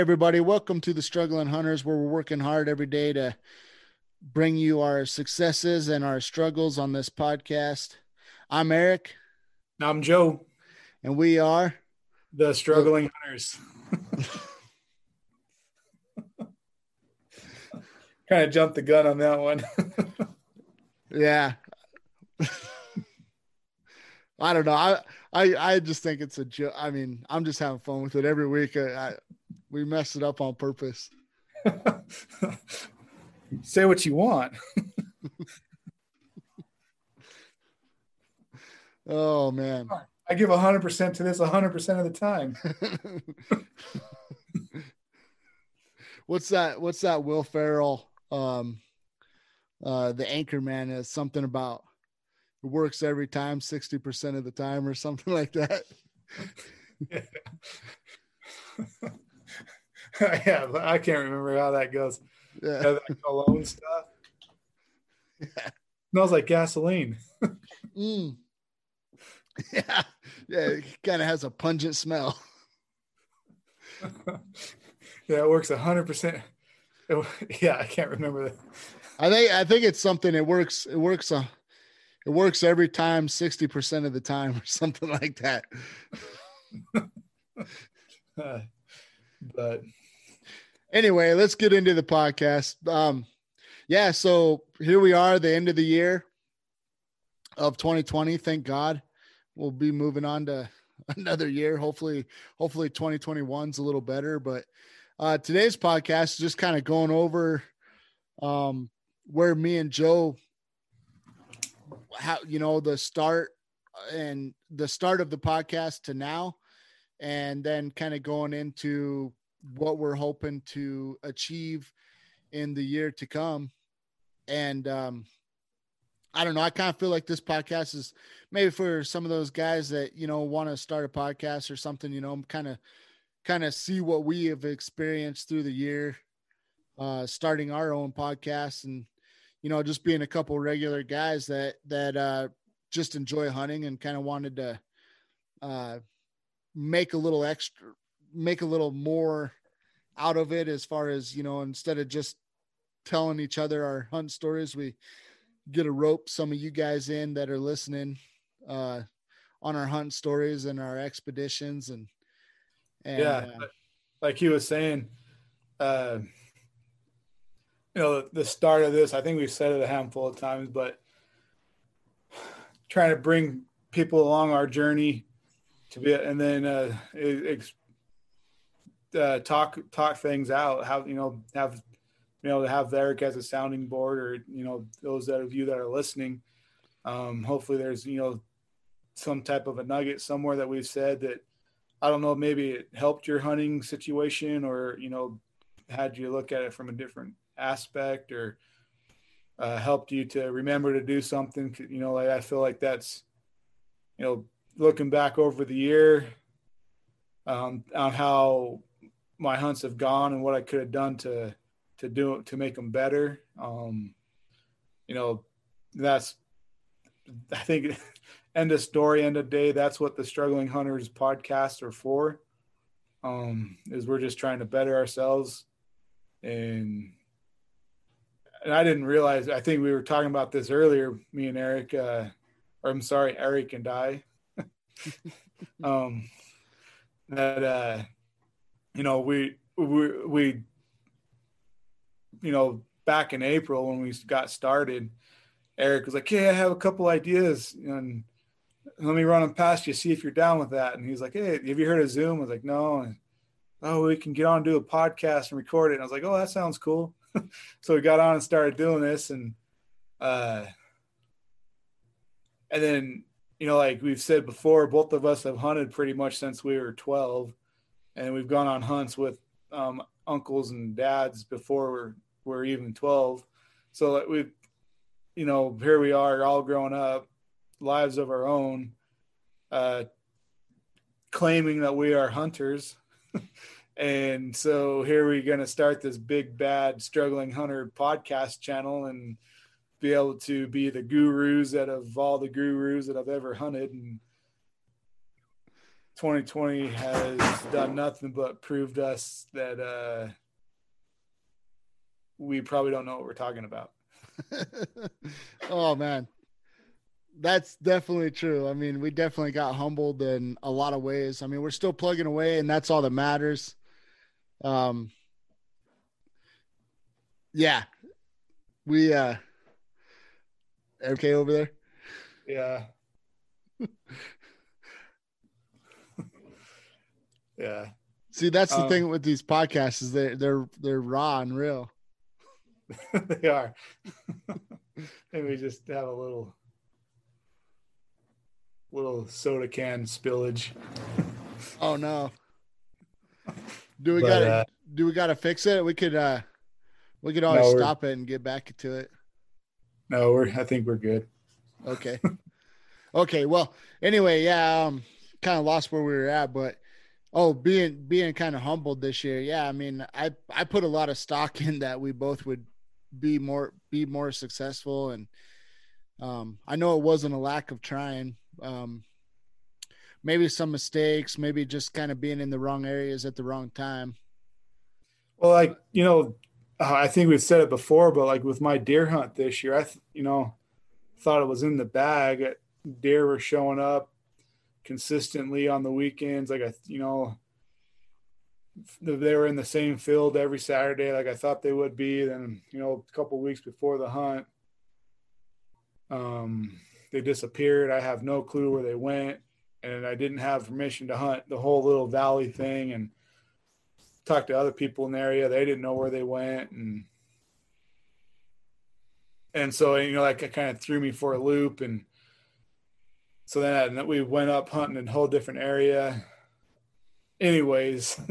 Everybody, welcome to the Struggling Hunters, where we're working hard every day to bring you our successes and our struggles on this podcast. I'm Eric. I'm Joe. And we are the Struggling Hunters. kind of jumped the gun on that one. yeah. I don't know. I, I I just think it's a joke. I mean, I'm just having fun with it every week. I, I we messed it up on purpose. Say what you want. oh man. I give 100% to this 100% of the time. what's that what's that Will Ferrell um uh the Anchorman is something about it works every time 60% of the time or something like that. yeah, I can't remember how that goes. Yeah, yeah that cologne stuff. Yeah. Smells like gasoline. mm. Yeah, yeah, it kind of has a pungent smell. yeah, it works hundred percent. Yeah, I can't remember that. I think I think it's something. It works. It works. Uh, it works every time, sixty percent of the time, or something like that. uh, but anyway, let's get into the podcast. Um, yeah, so here we are, the end of the year of 2020. Thank God, we'll be moving on to another year. Hopefully, hopefully 2021's a little better. But uh, today's podcast is just kind of going over um, where me and Joe, how you know the start and the start of the podcast to now, and then kind of going into what we're hoping to achieve in the year to come. And um, I don't know. I kind of feel like this podcast is maybe for some of those guys that you know want to start a podcast or something. You know, kind of kind of see what we have experienced through the year, uh, starting our own podcast, and you know, just being a couple regular guys that that uh, just enjoy hunting and kind of wanted to uh, make a little extra make a little more out of it as far as you know instead of just telling each other our hunt stories we get a rope some of you guys in that are listening uh on our hunt stories and our expeditions and, and yeah uh, like he was saying uh you know the start of this i think we've said it a handful of times but trying to bring people along our journey to be and then uh it, uh, talk talk things out. Have you know have you know have Eric as a sounding board, or you know those that of you that are listening. Um, hopefully, there's you know some type of a nugget somewhere that we've said that I don't know. Maybe it helped your hunting situation, or you know had you look at it from a different aspect, or uh, helped you to remember to do something. You know, like I feel like that's you know looking back over the year um, on how my hunts have gone and what I could have done to to do to make them better. Um, you know, that's I think end of story, end of day. That's what the struggling hunters podcast are for. Um, is we're just trying to better ourselves, and and I didn't realize. I think we were talking about this earlier, me and Eric. Uh, or I'm sorry, Eric and I. um, that uh, you know, we we we you know back in April when we got started, Eric was like, "Hey, I have a couple ideas, and let me run them past you, see if you're down with that." And he's like, "Hey, have you heard of Zoom?" I was like, "No." And, oh, we can get on and do a podcast and record it. And I was like, "Oh, that sounds cool." so we got on and started doing this, and uh, and then you know, like we've said before, both of us have hunted pretty much since we were 12 and we've gone on hunts with um, uncles and dads before we're, we're even 12 so we've you know here we are all growing up lives of our own uh, claiming that we are hunters. And so here we're going to start this big bad struggling hunter podcast channel and be able to be the gurus that of all the gurus that i've ever hunted and 2020 has done nothing but proved us that uh, we probably don't know what we're talking about. oh man, that's definitely true. I mean, we definitely got humbled in a lot of ways. I mean, we're still plugging away, and that's all that matters. Um, yeah, we uh, okay over there. Yeah. yeah. See, that's the um, thing with these podcasts is they they're they're raw and real. they are. and we just have a little little soda can spillage. Oh no. Do we gotta uh, do we gotta fix it? We could uh we could always no, stop it and get back to it. No, we're I think we're good. Okay. okay. Well, anyway, yeah, um kind of lost where we were at, but oh, being being kind of humbled this year. Yeah, I mean, I I put a lot of stock in that we both would be more be more successful and um I know it wasn't a lack of trying. Um maybe some mistakes, maybe just kind of being in the wrong areas at the wrong time. Well, like, you know, I think we've said it before, but like with my deer hunt this year, I, th- you know, thought it was in the bag. Deer were showing up consistently on the weekends. Like I, you know, they were in the same field every Saturday, like I thought they would be. Then, you know, a couple weeks before the hunt, um, they disappeared. I have no clue where they went, and I didn't have permission to hunt the whole little valley thing. And talked to other people in the area; they didn't know where they went, and and so you know, like it kind of threw me for a loop. And so then we went up hunting in a whole different area. Anyways.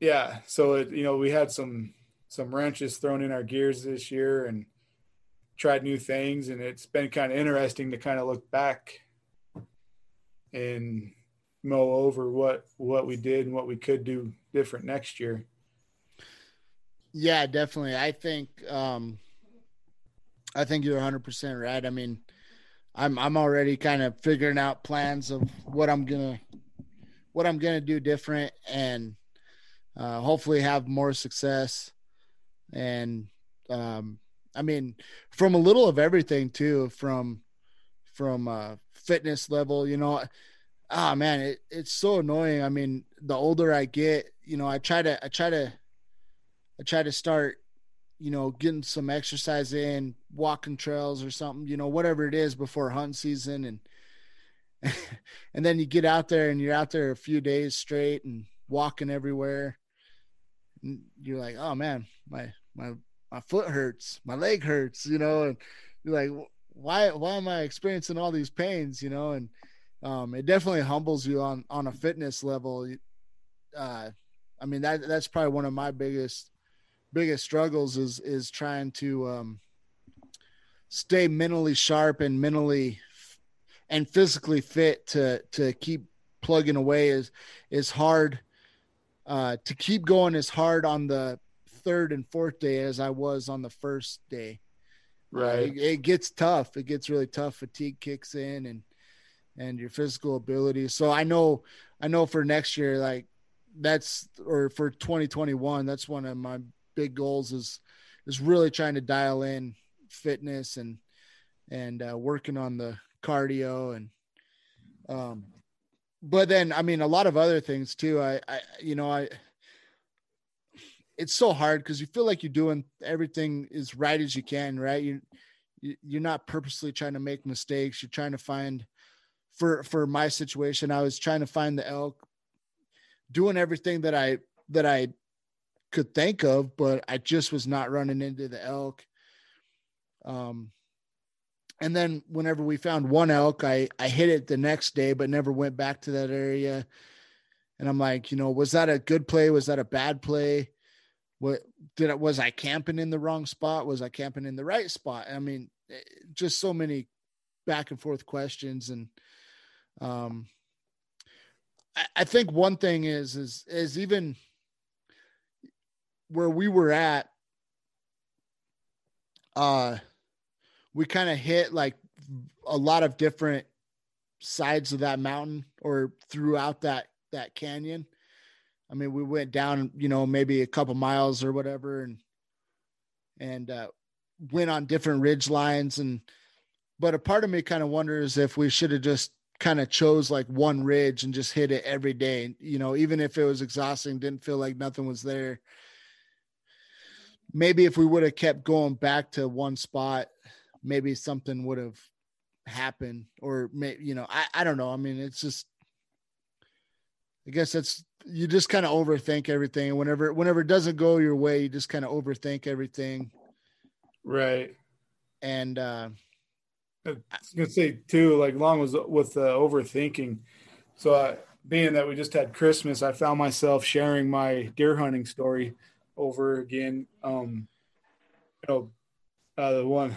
yeah so it, you know we had some some wrenches thrown in our gears this year and tried new things and it's been kind of interesting to kind of look back and mow over what what we did and what we could do different next year yeah definitely i think um i think you're 100% right i mean i'm i'm already kind of figuring out plans of what i'm gonna what i'm gonna do different and uh, hopefully have more success. And um, I mean, from a little of everything too, from from uh, fitness level, you know. Ah oh, man, it, it's so annoying. I mean, the older I get, you know, I try to I try to I try to start, you know, getting some exercise in, walking trails or something, you know, whatever it is before hunting season and and then you get out there and you're out there a few days straight and walking everywhere you're like, oh man, my my my foot hurts, my leg hurts, you know, and you're like, why why am I experiencing all these pains, you know? And um, it definitely humbles you on on a fitness level. Uh, I mean that that's probably one of my biggest biggest struggles is is trying to um, stay mentally sharp and mentally and physically fit to to keep plugging away is is hard uh, to keep going as hard on the third and fourth day as I was on the first day. Right. Uh, it, it, gets tough. It gets really tough. Fatigue kicks in and and your physical ability. So I know I know for next year, like that's or for 2021, that's one of my big goals is is really trying to dial in fitness and and uh, working on the cardio and um but then I mean a lot of other things too. I, I you know, I it's so hard because you feel like you're doing everything as right as you can, right? You you're not purposely trying to make mistakes. You're trying to find for for my situation, I was trying to find the elk, doing everything that I that I could think of, but I just was not running into the elk. Um, and then whenever we found one elk, I I hit it the next day, but never went back to that area. And I'm like, you know, was that a good play? Was that a bad play? What did it? Was I camping in the wrong spot? Was I camping in the right spot? I mean, eh, just so many back and forth questions, and um, I, I think one thing is is is even where we were at, uh we kind of hit like a lot of different sides of that mountain or throughout that that canyon. I mean, we went down, you know, maybe a couple miles or whatever, and and uh, went on different ridge lines. And but a part of me kind of wonders if we should have just kind of chose like one ridge and just hit it every day. You know, even if it was exhausting, didn't feel like nothing was there. Maybe if we would have kept going back to one spot, maybe something would have happened, or maybe you know, I I don't know. I mean, it's just. I guess that's you just kind of overthink everything. And whenever whenever it doesn't go your way, you just kind of overthink everything. Right. And uh I was gonna say too, like long was with the overthinking. So uh, being that we just had Christmas, I found myself sharing my deer hunting story over again. Um, you know, uh, the one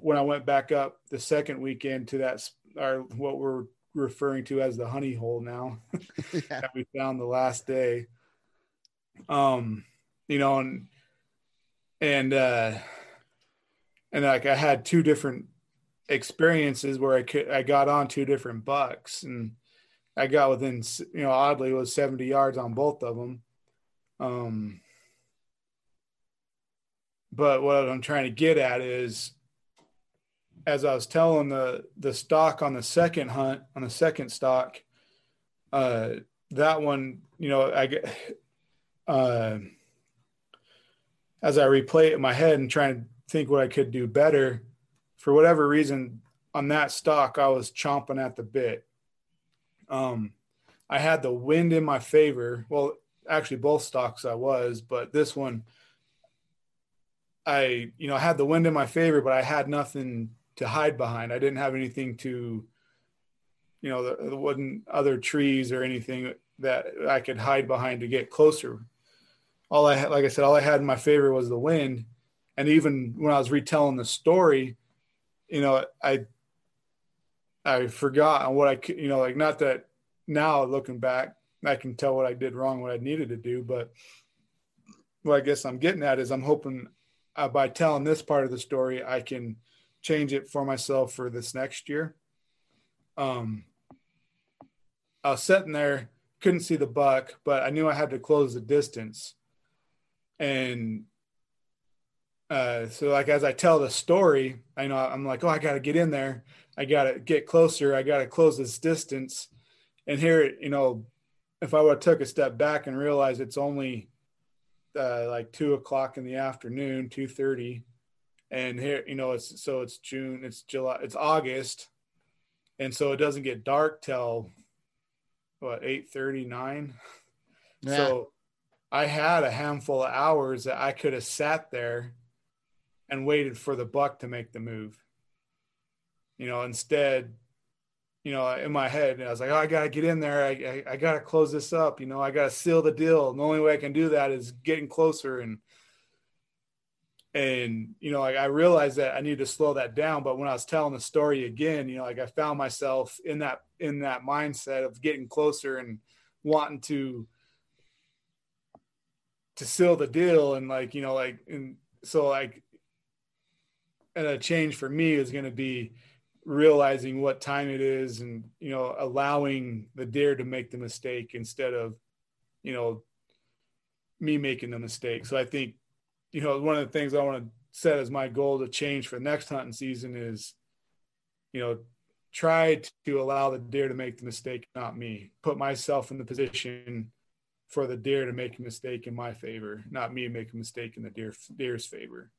when I went back up the second weekend to that, or what we're referring to as the honey hole now yeah. that we found the last day. Um, you know, and and uh, and like I had two different experiences where I could I got on two different bucks and I got within you know oddly it was 70 yards on both of them. Um, but what I'm trying to get at is as I was telling the the stalk on the second hunt on the second stalk, uh, that one, you know, I get uh, as I replay it in my head and try and think what I could do better. For whatever reason, on that stalk, I was chomping at the bit. Um, I had the wind in my favor. Well, actually, both stalks I was, but this one, I you know I had the wind in my favor, but I had nothing to hide behind. I didn't have anything to, you know, there wasn't other trees or anything that I could hide behind to get closer. All I had, like I said, all I had in my favor was the wind. And even when I was retelling the story, you know, I, I forgot on what I could, you know, like not that now looking back, I can tell what I did wrong, what I needed to do. But what I guess I'm getting at is I'm hoping uh, by telling this part of the story, I can change it for myself for this next year. Um, I was sitting there, couldn't see the buck, but I knew I had to close the distance. And uh, so, like as I tell the story, I know I'm like, oh, I got to get in there. I got to get closer. I got to close this distance. And here, you know, if I would have took a step back and realized it's only uh, like two o'clock in the afternoon, two thirty, and here you know it's so it's june it's july it's august. And so it doesn't get dark till what 8 39 yeah. so i had a handful of hours that i could have sat there and waited for the buck to make the move. You know instead you know in my head i was like oh, i gotta get in there. I, I, I gotta close this up. You know i gotta seal the deal. And the only way i can do that is getting closer and and you know like i realized that i need to slow that down but when i was telling the story again you know like i found myself in that in that mindset of getting closer and wanting to to seal the deal and like you know like and so like and a change for me is going to be realizing what time it is and you know allowing the deer to make the mistake instead of you know me making the mistake so i think you know, one of the things I want to set as my goal to change for the next hunting season is, you know, try to allow the deer to make the mistake, not me. Put myself in the position for the deer to make a mistake in my favor, not me make a mistake in the deer deer's favor.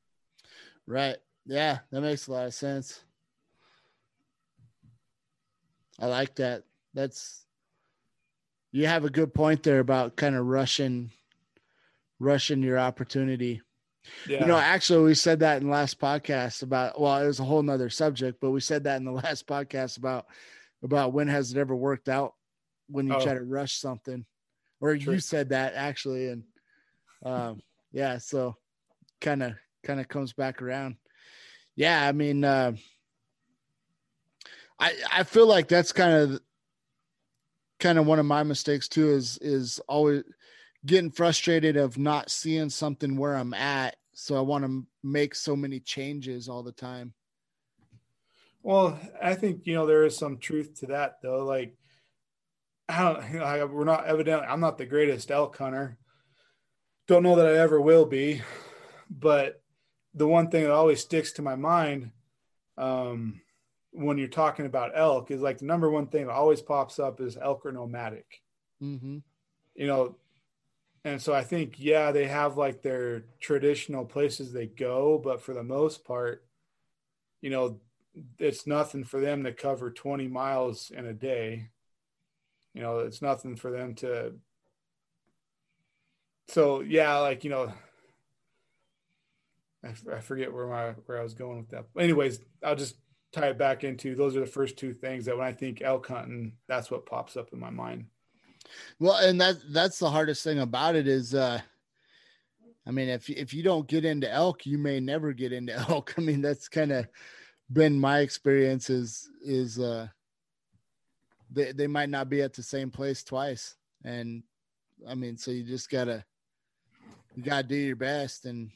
Right. Yeah, that makes a lot of sense. I like that. That's you have a good point there about kind of rushing rushing your opportunity. Yeah. You know, actually, we said that in the last podcast about. Well, it was a whole nother subject, but we said that in the last podcast about about when has it ever worked out when you oh. try to rush something, or True. you said that actually, and um, yeah, so kind of kind of comes back around. Yeah, I mean, uh, I I feel like that's kind of kind of one of my mistakes too. Is is always getting frustrated of not seeing something where I'm at. So I want to make so many changes all the time. Well, I think you know there is some truth to that though. Like, I don't. I, we're not evidently. I'm not the greatest elk hunter. Don't know that I ever will be, but the one thing that always sticks to my mind um, when you're talking about elk is like the number one thing that always pops up is elk are nomadic. Mm-hmm. You know, and so I think yeah they have like their traditional places they go, but for the most part, you know it's nothing for them to cover 20 miles in a day. You know, it's nothing for them to. So yeah, like you know, I, I forget where my where I was going with that. Anyways, I'll just tie it back into those are the first two things that when I think elk hunting, that's what pops up in my mind. Well, and that that's the hardest thing about it is uh I mean if if you don't get into elk, you may never get into elk. I mean, that's kind of been my experience is is uh they, they might not be at the same place twice and i mean so you just gotta you gotta do your best and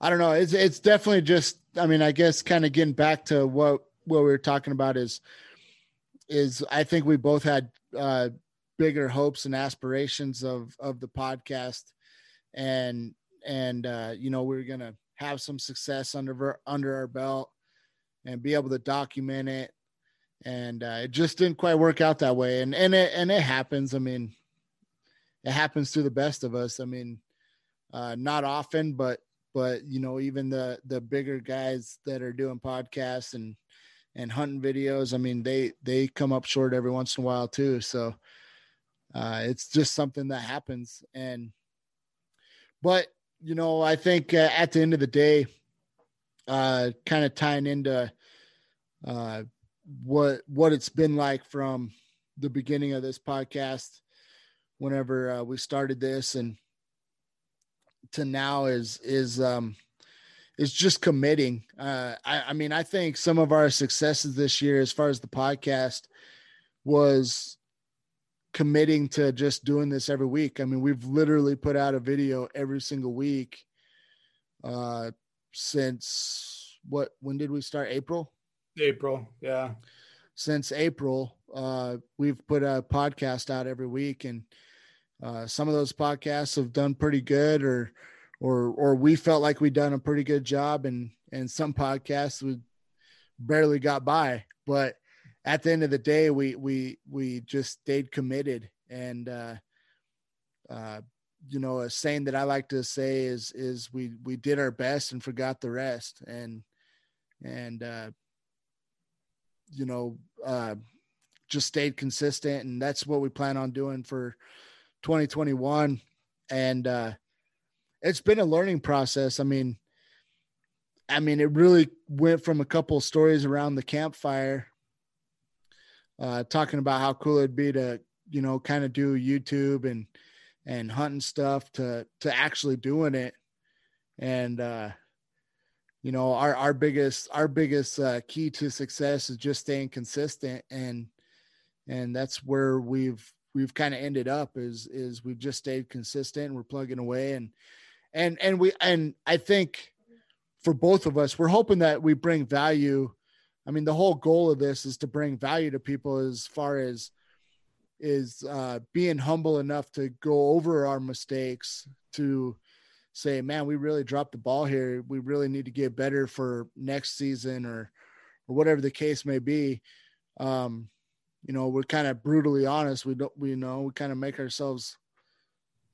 i don't know. It's it's definitely just i mean i guess kind of getting back to what what we were talking about is is i think we both had uh bigger hopes and aspirations of of the podcast. And and uh you know we we're gonna have some success under under our belt and be able to document it. And uh, it just didn't quite work out that way. And and it and it happens. I mean it happens to the best of us. I mean uh, not often but but you know even the the bigger guys that are doing podcasts and and hunting videos i mean they they come up short every once in a while too. So uh, it's just something that happens and but you know, I think uh, at the end of the day, uh, kind of tying into uh, what what it's been like from the beginning of this podcast, whenever uh, we started this, and to now is is um, is just committing. Uh, I, I mean, I think some of our successes this year, as far as the podcast, was committing to just doing this every week. I mean, we've literally put out a video every single week uh since what when did we start April? April, yeah. Since April, uh we've put a podcast out every week and uh some of those podcasts have done pretty good or or or we felt like we'd done a pretty good job and and some podcasts we barely got by, but at the end of the day, we we we just stayed committed. And uh, uh, you know, a saying that I like to say is is we we did our best and forgot the rest. And and uh, you know, uh, just stayed consistent, and that's what we plan on doing for 2021. And uh, it's been a learning process. I mean. I mean, it really went from a couple stories around the campfire uh, talking about how cool it'd be to, you know, kind of do YouTube and and hunting stuff to to actually doing it. And uh, you know, our our biggest our biggest uh, key to success is just staying consistent and and that's where we've we've kind of ended up is is we've just stayed consistent we're plugging away and and and we and I think for both of us we're hoping that we bring value I mean, the whole goal of this is to bring value to people as far as is uh, being humble enough to go over our mistakes to say, man, we really dropped the ball here. We really need to get better for next season or, or whatever the case may be. Um, you know, we're kind of brutally honest. We don't, we know, we kind of make ourselves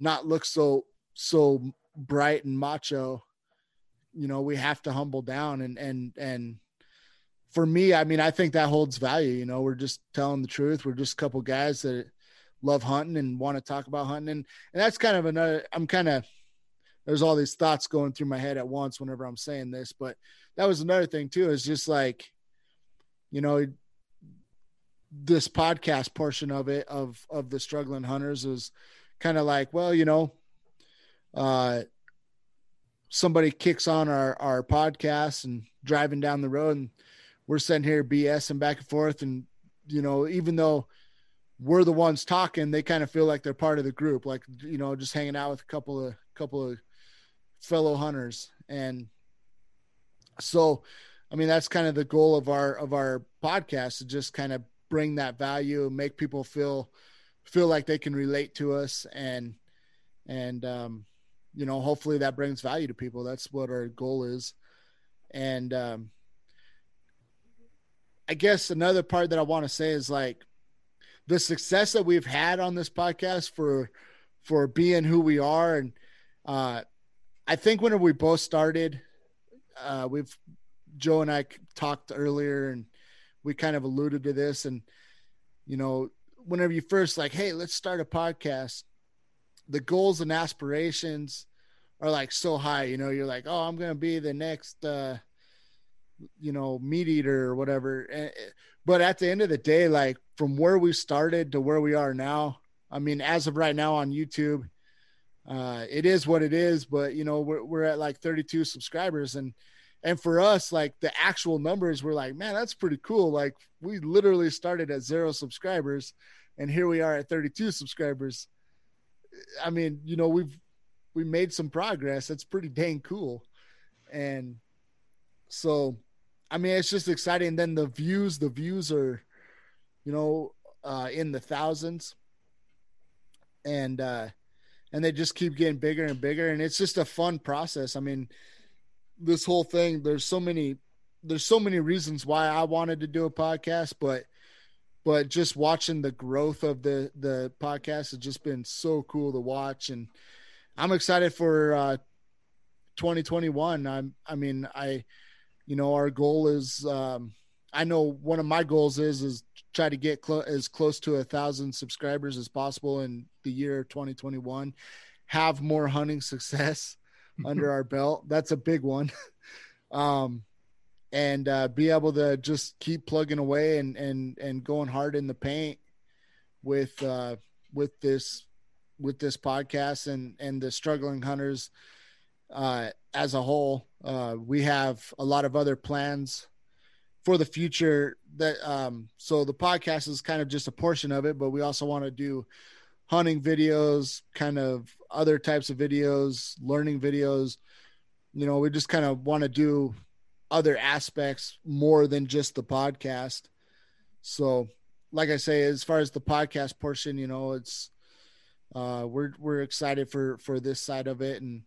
not look so, so bright and macho. You know, we have to humble down and, and, and, for me, I mean, I think that holds value. You know, we're just telling the truth. We're just a couple guys that love hunting and want to talk about hunting. And, and that's kind of another, I'm kind of, there's all these thoughts going through my head at once whenever I'm saying this, but that was another thing too, is just like, you know, this podcast portion of it, of, of the struggling hunters is kind of like, well, you know, uh, somebody kicks on our, our podcast and driving down the road and we're sitting here BSing back and forth. And, you know, even though we're the ones talking, they kind of feel like they're part of the group, like, you know, just hanging out with a couple of, couple of fellow hunters. And so, I mean, that's kind of the goal of our of our podcast to just kind of bring that value and make people feel feel like they can relate to us and and um, you know hopefully that brings value to people. That's what our goal is, and um, I guess another part that I want to say is like the success that we've had on this podcast for for being who we are and uh I think when we both started uh we've Joe and I talked earlier and we kind of alluded to this. And you know whenever you first like hey let's start a podcast the goals and aspirations are like so high you know you're like oh i'm gonna be the next uh you know MeatEater or whatever. But at the end of the day like from where we started to where we are now i mean as of right now on youtube uh it is what it is but you know we're, we're at like 32 subscribers and and for us like the actual numbers were like man that's pretty cool. Like we literally started at zero subscribers and here we are at 32 subscribers. I mean you know we've we made some progress. That's pretty dang cool. And so i mean it's just exciting. Then the views the views are you know uh in the thousands. And uh and they just keep getting bigger and bigger. And it's just a fun process. I mean this whole thing there's so many there's so many reasons why I wanted to do a podcast but but just watching the growth of the the podcast has just been so cool to watch. And I'm excited for uh 2021 I'm I mean I you know our goal is um I know one of my goals is is try to get clo- as close to a thousand subscribers as possible in the year 2021 have more hunting success under our belt. That's a big one. um, and uh, be able to just keep plugging away and and and going hard in the paint with uh, with this with this podcast and and the struggling hunters uh, as a whole. Uh, we have a lot of other plans for the future that um so the podcast is kind of just a portion of it but we also want to do hunting videos, kind of other types of videos, learning videos. You know, we just kind of want to do other aspects more than just the podcast. So, like I say, as far as the podcast portion, you know, it's uh, we're we're excited for for this side of it and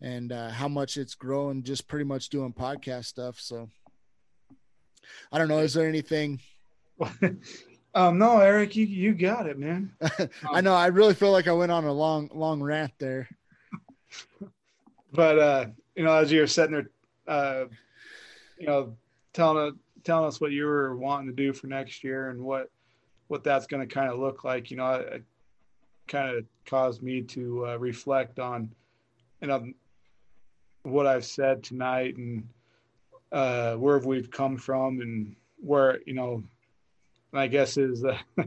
and uh, how much it's grown, just pretty much doing podcast stuff. So, I don't know. Is there anything? Um, no, Eric, you you got it, man. I know. I really feel like I went on a long long rant there. but uh, you know, as you were sitting there, uh, you know, telling telling us what you were wanting to do for next year and what what that's going to kind of look like, you know, it, it kind of caused me to uh, reflect on, you know, what I've said tonight and uh, where we've come from and where you know I guess is uh,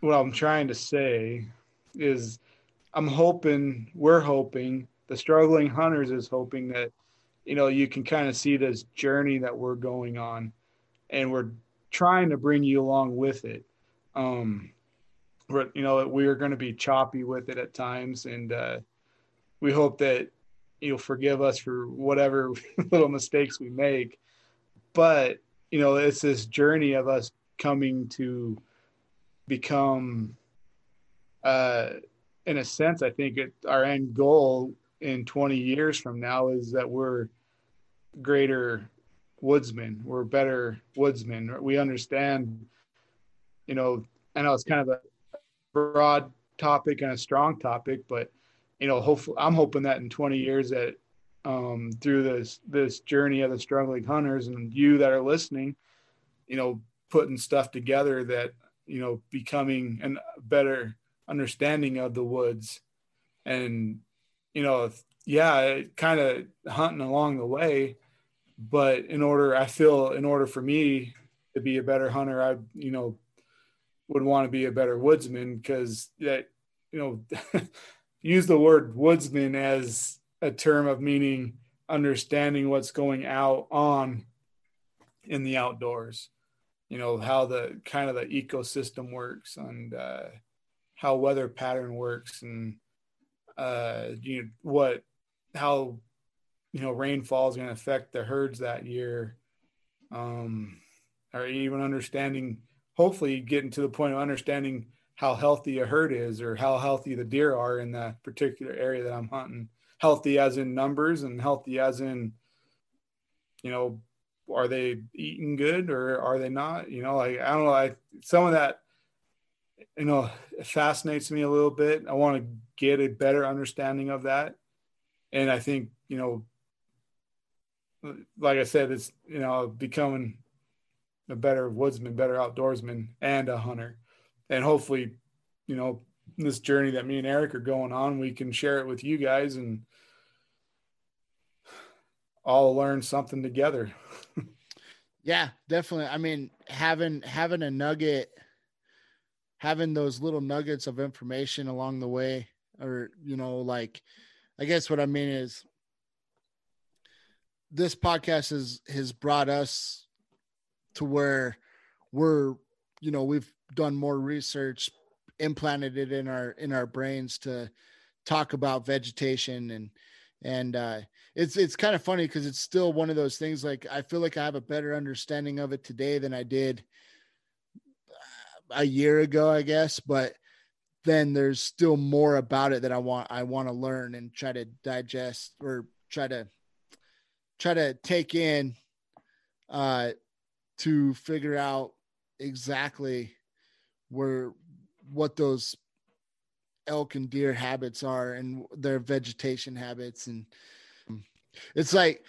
what I'm trying to say is I'm hoping we're hoping the struggling hunters is hoping that you know you can kind of see this journey that we're going on and we're trying to bring you along with it. Um we're, you know we're going to be choppy with it at times and uh we hope that you'll forgive us for whatever little mistakes we make. But you know, it's this journey of us coming to become, uh, in a sense, I think it, our end goal in 20 years from now is that we're greater woodsmen. We're better woodsmen. We understand, you know, I know it's kind of a broad topic and a strong topic, but you know, hopefully, I'm hoping that in 20 years that um, through this this journey of the struggling hunters and you that are listening you know putting stuff together that you know becoming a better understanding of the woods. And you know yeah kind of hunting along the way but in order i feel in order for me to be a better hunter i you know would want to be a better woodsman because that you know use the word woodsman as a term of meaning understanding what's going out on in the outdoors you know how the kind of the ecosystem works and uh, how weather pattern works and uh, you know what how you know rainfall is going to affect the herds that year. Um, or even understanding hopefully getting to the point of understanding how healthy a herd is or how healthy the deer are in that particular area that i'm hunting healthy as in numbers and healthy as in you know are they eating good or are they not? You know like i don't know like some of that you know fascinates me a little bit. I want to get a better understanding of that. And i think you know like I said, it's you know becoming a better woodsman, better outdoorsman, and a hunter, and hopefully, you know, this journey that me and Eric are going on, we can share it with you guys and all learn something together. yeah, definitely. I mean, having having a nugget, having those little nuggets of information along the way, or you know, like, I guess what I mean is this podcast has has brought us to where we're you know we've done more research implanted it in our in our brains to talk about vegetation and and uh it's it's kind of funny because it's still one of those things like i feel like i have a better understanding of it today than i did a year ago i guess but then there's still more about it that i want i want to learn and try to digest or try to try to take in uh, to figure out exactly where what those elk and deer habits are and their vegetation habits and it's like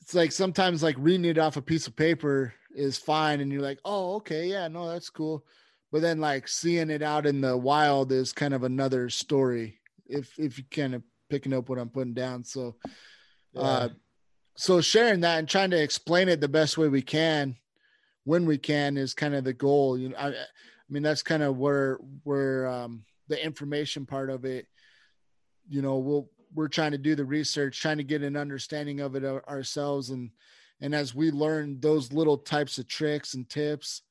it's like sometimes like reading it off a piece of paper is fine and you're like oh okay yeah no that's cool but then like seeing it out in the wild is kind of another story if if you kind of picking up what i'm putting down so yeah. uh so sharing that and trying to explain it the best way we can when we can is kind of the goal you know i, I mean that's kind of where where um, the information part of it you know we'll we're trying to do the research trying to get an understanding of it ourselves and and as we learn those little types of tricks and tips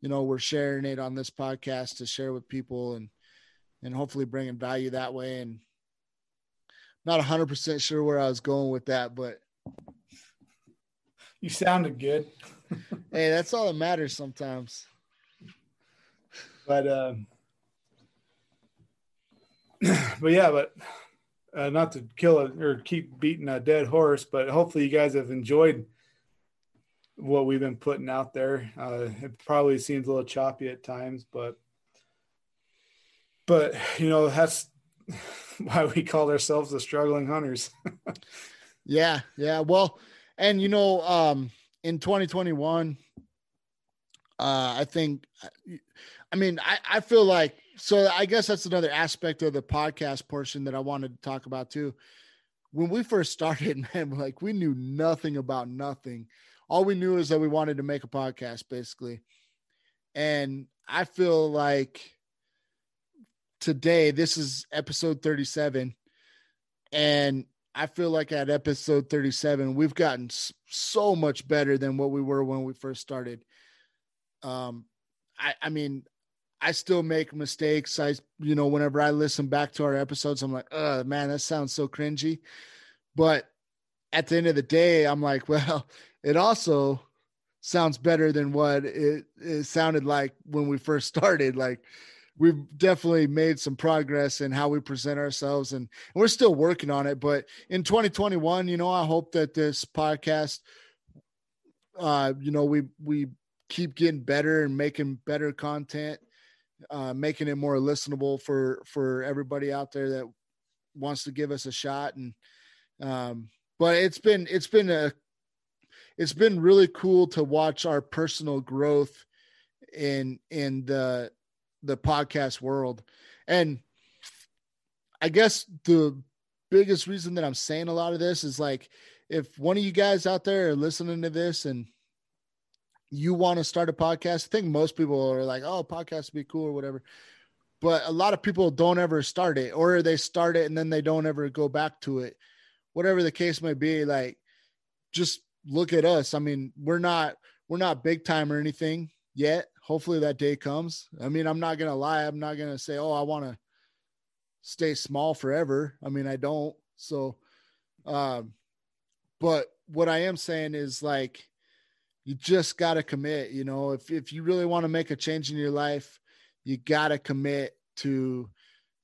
you know we're sharing it on this podcast to share with people and and hopefully bringing value that way and not 100% sure where i was going with that but you sounded good. hey, that's all that matters sometimes. But um but yeah, but uh, not to kill it or keep beating a dead horse, but hopefully you guys have enjoyed what we've been putting out there. Uh, it probably seems a little choppy at times, but but you know that's why we call ourselves the struggling hunters. yeah, yeah. Well, and you know, um, in 2021, uh, I think, I mean, I, I feel like so. I guess that's another aspect of the podcast portion that I wanted to talk about too. When we first started, man, like we knew nothing about nothing. All we knew is that we wanted to make a podcast, basically. And I feel like today, this is episode 37, and I feel like at episode 37, we've gotten so much better than what we were when we first started. Um, I, I mean, I still make mistakes. I, you know, whenever I listen back to our episodes, I'm like, oh man, that sounds so cringy. But at the end of the day, I'm like, well, it also sounds better than what it, it sounded like when we first started. Like, we've definitely made some progress in how we present ourselves and, and we're still working on it but in 2021 you know i hope that this podcast uh you know we we keep getting better and making better content uh making it more listenable for for everybody out there that wants to give us a shot and um but it's been it's been a it's been really cool to watch our personal growth in in the the podcast world. And I guess the biggest reason that I'm saying a lot of this is like if one of you guys out there are listening to this and you want to start a podcast, I think most people are like, oh, podcast would be cool or whatever. But a lot of people don't ever start it, or they start it and then they don't ever go back to it. Whatever the case may be, like just look at us. I mean, we're not we're not big time or anything yet hopefully that day comes. I mean, I'm not to lie. I'm not to say, oh, I want to stay small forever. I mean, I don't. So, um, but what I am saying is like, you just got to commit. You know, if if you really want to make a change in your life, you got to commit to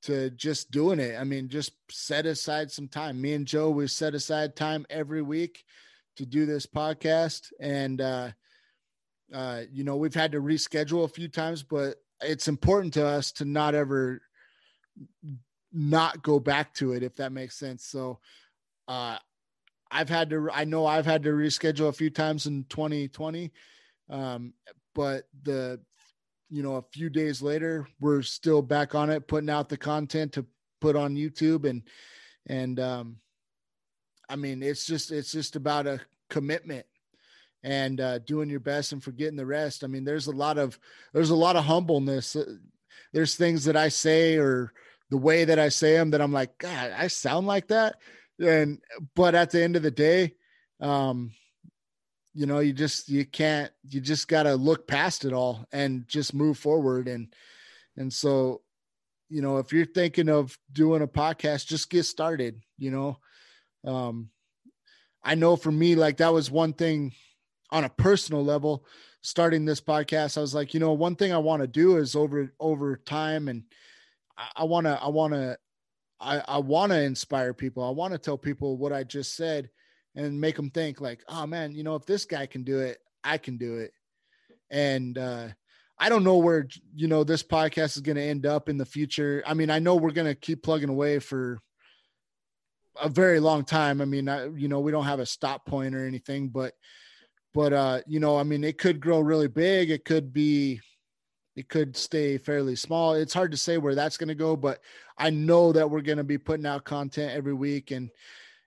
to just doing it. I mean, just set aside some time. Me and Joe, we set aside time every week to do this podcast, and uh, uh, you know, we've had to reschedule a few times, but it's important to us to not ever not go back to it, if that makes sense. So, uh, I've had to, I know I've had to reschedule a few times in 2020. Um, but the, you know, a few days later, we're still back on it, putting out the content to put on YouTube. And, and, um, I mean, it's just, it's just about a commitment and uh, doing your best and forgetting the rest. I mean, there's a lot of, there's a lot of humbleness. There's things that I say or the way that I say them that I'm like, God, I sound like that and but at the end of the day um you know you just you can't you just got to look past it all and just move forward. And and so you know if you're thinking of doing a podcast just get started you know? Um i know for me like that was one thing on a personal level starting this podcast i was like you know one thing i want to do is over over time and i want to i want to I, I want to inspire people. I want to tell people what I just said and make them think like, oh man, you know, if this guy can do it, I can do it. And uh, I don't know where you know this podcast is going to end up in the future. I mean, I know we're going to keep plugging away for a very long time. I mean, I, you know, we don't have a stop point or anything, but but uh, you know, I mean, it could grow really big. It could be it could stay fairly small. It's hard to say where that's going to go, but I know that we're going to be putting out content every week, and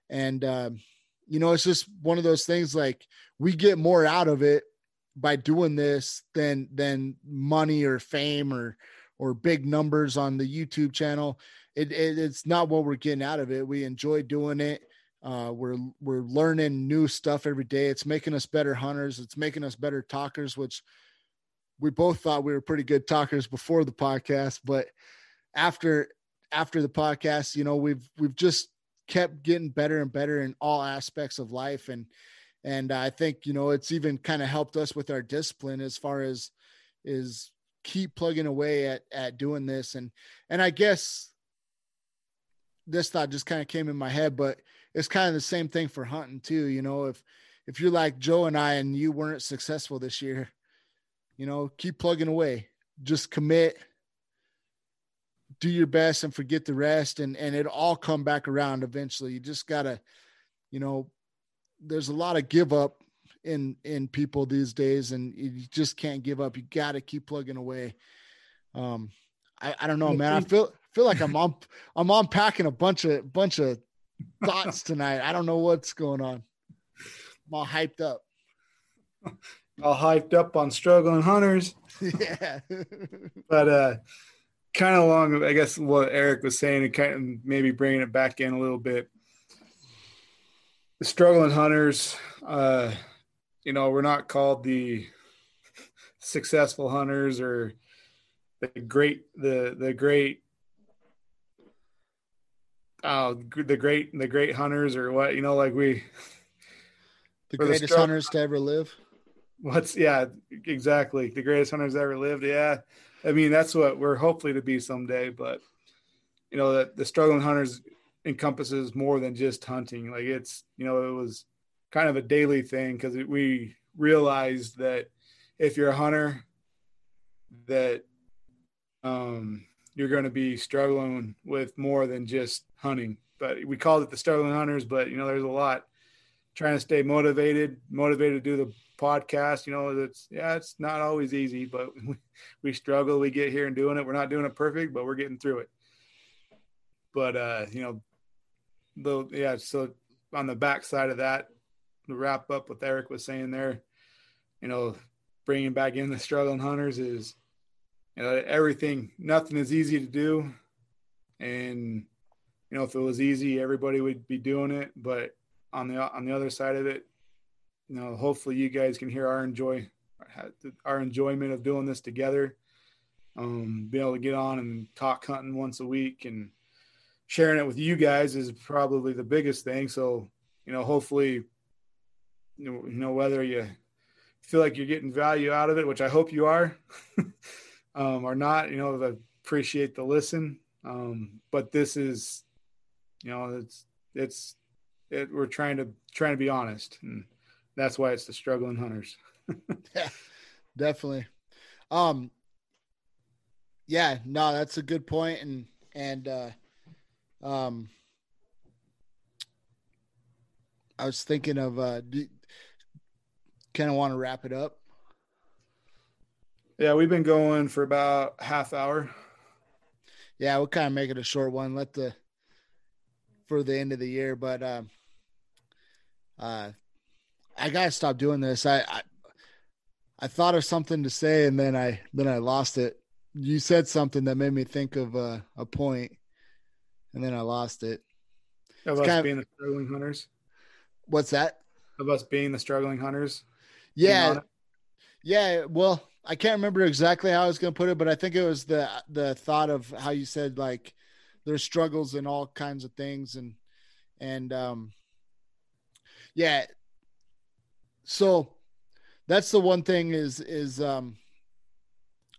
and um, you know, it's just one of those things. Like we get more out of it by doing this than than money or fame or or big numbers on the YouTube channel. It, it it's not what we're getting out of it. We enjoy doing it. Uh, we're we're learning new stuff every day. It's making us better hunters. It's making us better talkers, which we both thought we were pretty good talkers before the podcast, but after after the podcast, you know, we've we've just kept getting better and better in all aspects of life. And and I think, you know, it's even kind of helped us with our discipline as far as is keep plugging away at at doing this. And and I guess this thought just kind of came in my head, but it's kind of the same thing for hunting too, you know, if if you're like Joe and I and you weren't successful this year, you know, keep plugging away. Just commit, do your best and forget the rest and and it all come back around eventually. You just got to you know, there's a lot of give up in in people these days and you just can't give up. You got to keep plugging away. Um I, I don't know, man. I feel feel like I'm on I'm unpacking a bunch of bunch of thoughts tonight. I don't know what's going on. I'm all hyped up all hyped up on struggling hunters. Yeah. but uh kind of along I guess what Eric was saying and kind of maybe bringing it back in a little bit. The struggling hunters, uh, you know, we're not called the successful hunters or the great the the great oh the great the great hunters or what you know like we the greatest the hunters to ever live What's yeah, exactly. The greatest hunters ever lived. Yeah. I mean, that's what we're hopefully to be someday, but you know, that the struggling hunters encompasses more than just hunting. Like it's, you know, it was kind of a daily thing because we realized that if you're a hunter, that um, you're going to be struggling with more than just hunting. But we called it the struggling hunters, but you know, there's a lot trying to stay motivated, motivated to do the podcast. You know, it's yeah, it's not always easy, but we, struggle. We get here and doing it. We're not doing it perfect, but we're getting through it. But uh, you know, the yeah. So on the back side of that, to wrap up what Eric was saying there, you know, bringing back in the struggling hunters is, you know, everything. Nothing is easy to do, and you know, if it was easy, everybody would be doing it. But on the on the other side of it, you know, hopefully you guys can hear our enjoy our enjoyment of doing this together. Um, being able to get on and talk hunting once a week and sharing it with you guys is probably the biggest thing. So, you know, hopefully you know whether you feel like you're getting value out of it, which I hope you are, um, or not. You know, I appreciate the listen. Um, but this is, you know, it's it's it, we're trying to trying to be honest, and that's why it's the struggling hunters. yeah, definitely. Um, yeah, no, that's a good point, and and uh, um, I was thinking of uh, kind of want to wrap it up. Yeah, we've been going for about half hour. Yeah, we'll kind of make it a short one. Let the for the end of the year, but um, uh, I gotta stop doing this. I, I I thought of something to say and then I then I lost it. You said something that made me think of uh, a point, and then I lost it. Of us being the struggling hunters. What's that? Of us being the struggling hunters. Yeah, yeah. Well, I can't remember exactly how I was going to put it, but I think it was the the thought of how you said like there's struggles in all kinds of things, and and um, yeah. So that's the one thing is is um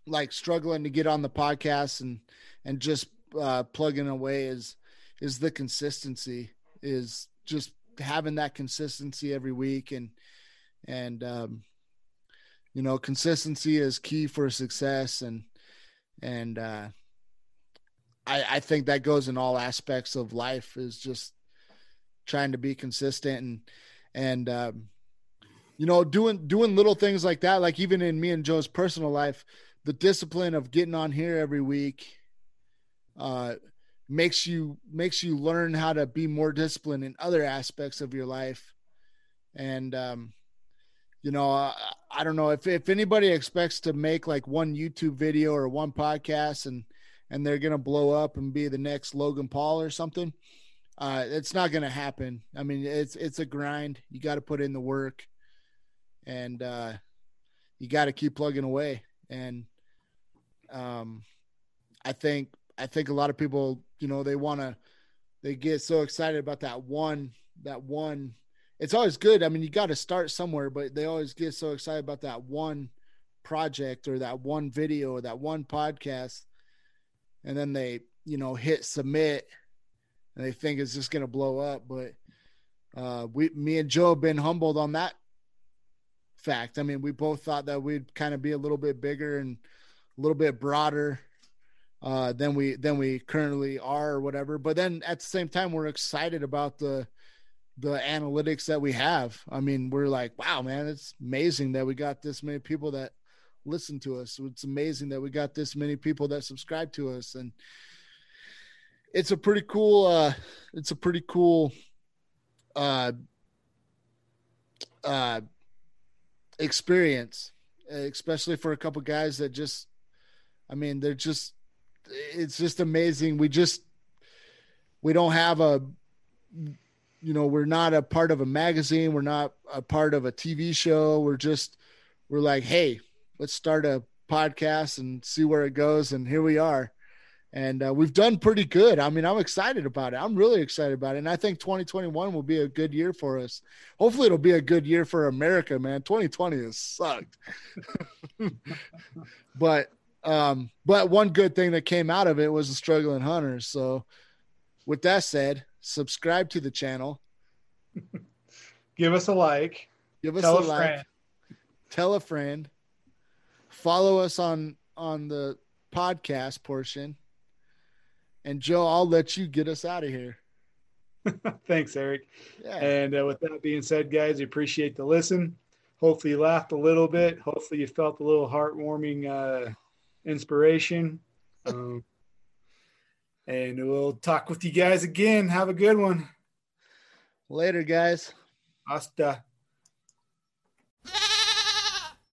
like struggling to get on the podcast and and just uh plugging away is is the consistency is just having that consistency every week and and um you know consistency is key for success and and uh I, I think that goes in all aspects of life is just trying to be consistent and and um, you know doing doing little things like that like even in me and joe's personal life the discipline of getting on here every week uh, makes you makes you learn how to be more disciplined in other aspects of your life and um, you know uh, i don't know if if anybody expects to make like one youtube video or one podcast and and they're gonna blow up and be the next logan paul or something uh, it's not to happen. I mean, it's it's a grind. You got to put in the work, and uh, you got to keep plugging away. And um, I think I think a lot of people, you know, they want to they get so excited about that one that one. It's always good. I mean, you got to start somewhere, but they always get so excited about that one project or that one video or that one podcast, and then they you know hit submit and they think it's just going to blow up. But uh, we, me and Joe have been humbled on that fact. I mean, we both thought that we'd kind of be a little bit bigger and a little bit broader uh, than we than we currently are, or whatever. But then at the same time, we're excited about the the analytics that we have. I mean, we're like, wow, man, it's amazing that we got this many people that listen to us. It's amazing that we got this many people that subscribe to us, and it's a pretty cool uh it's a pretty cool uh uh experience eh, especially for a couple guys that just i mean they're just it's just amazing. We just we don't have a you know we're not a part of a magazine. We're not a part of a tv show. We're just we're like hey let's start a podcast and see where it goes. And here we are and uh, we've done pretty good. I mean, I'm excited about it. I'm really excited about it, and I think 2021 will be a good year for us. Hopefully, it'll be a good year for America, man. 2020 has sucked, but um, but one good thing that came out of it was the struggling hunters. So, with that said, subscribe to the channel. Give us a like. Give us Tell a, a like. Friend. Tell a friend. Follow us on on the podcast portion and Joe, I'll let you get us out of here. Thanks, Eric. Yeah. And uh, with that being said, guys, we appreciate the listen. Hopefully, you laughed a little bit. Hopefully, you felt a little heartwarming uh, inspiration. Um, and we'll talk with you guys again. Have a good one. Later, guys. Hasta.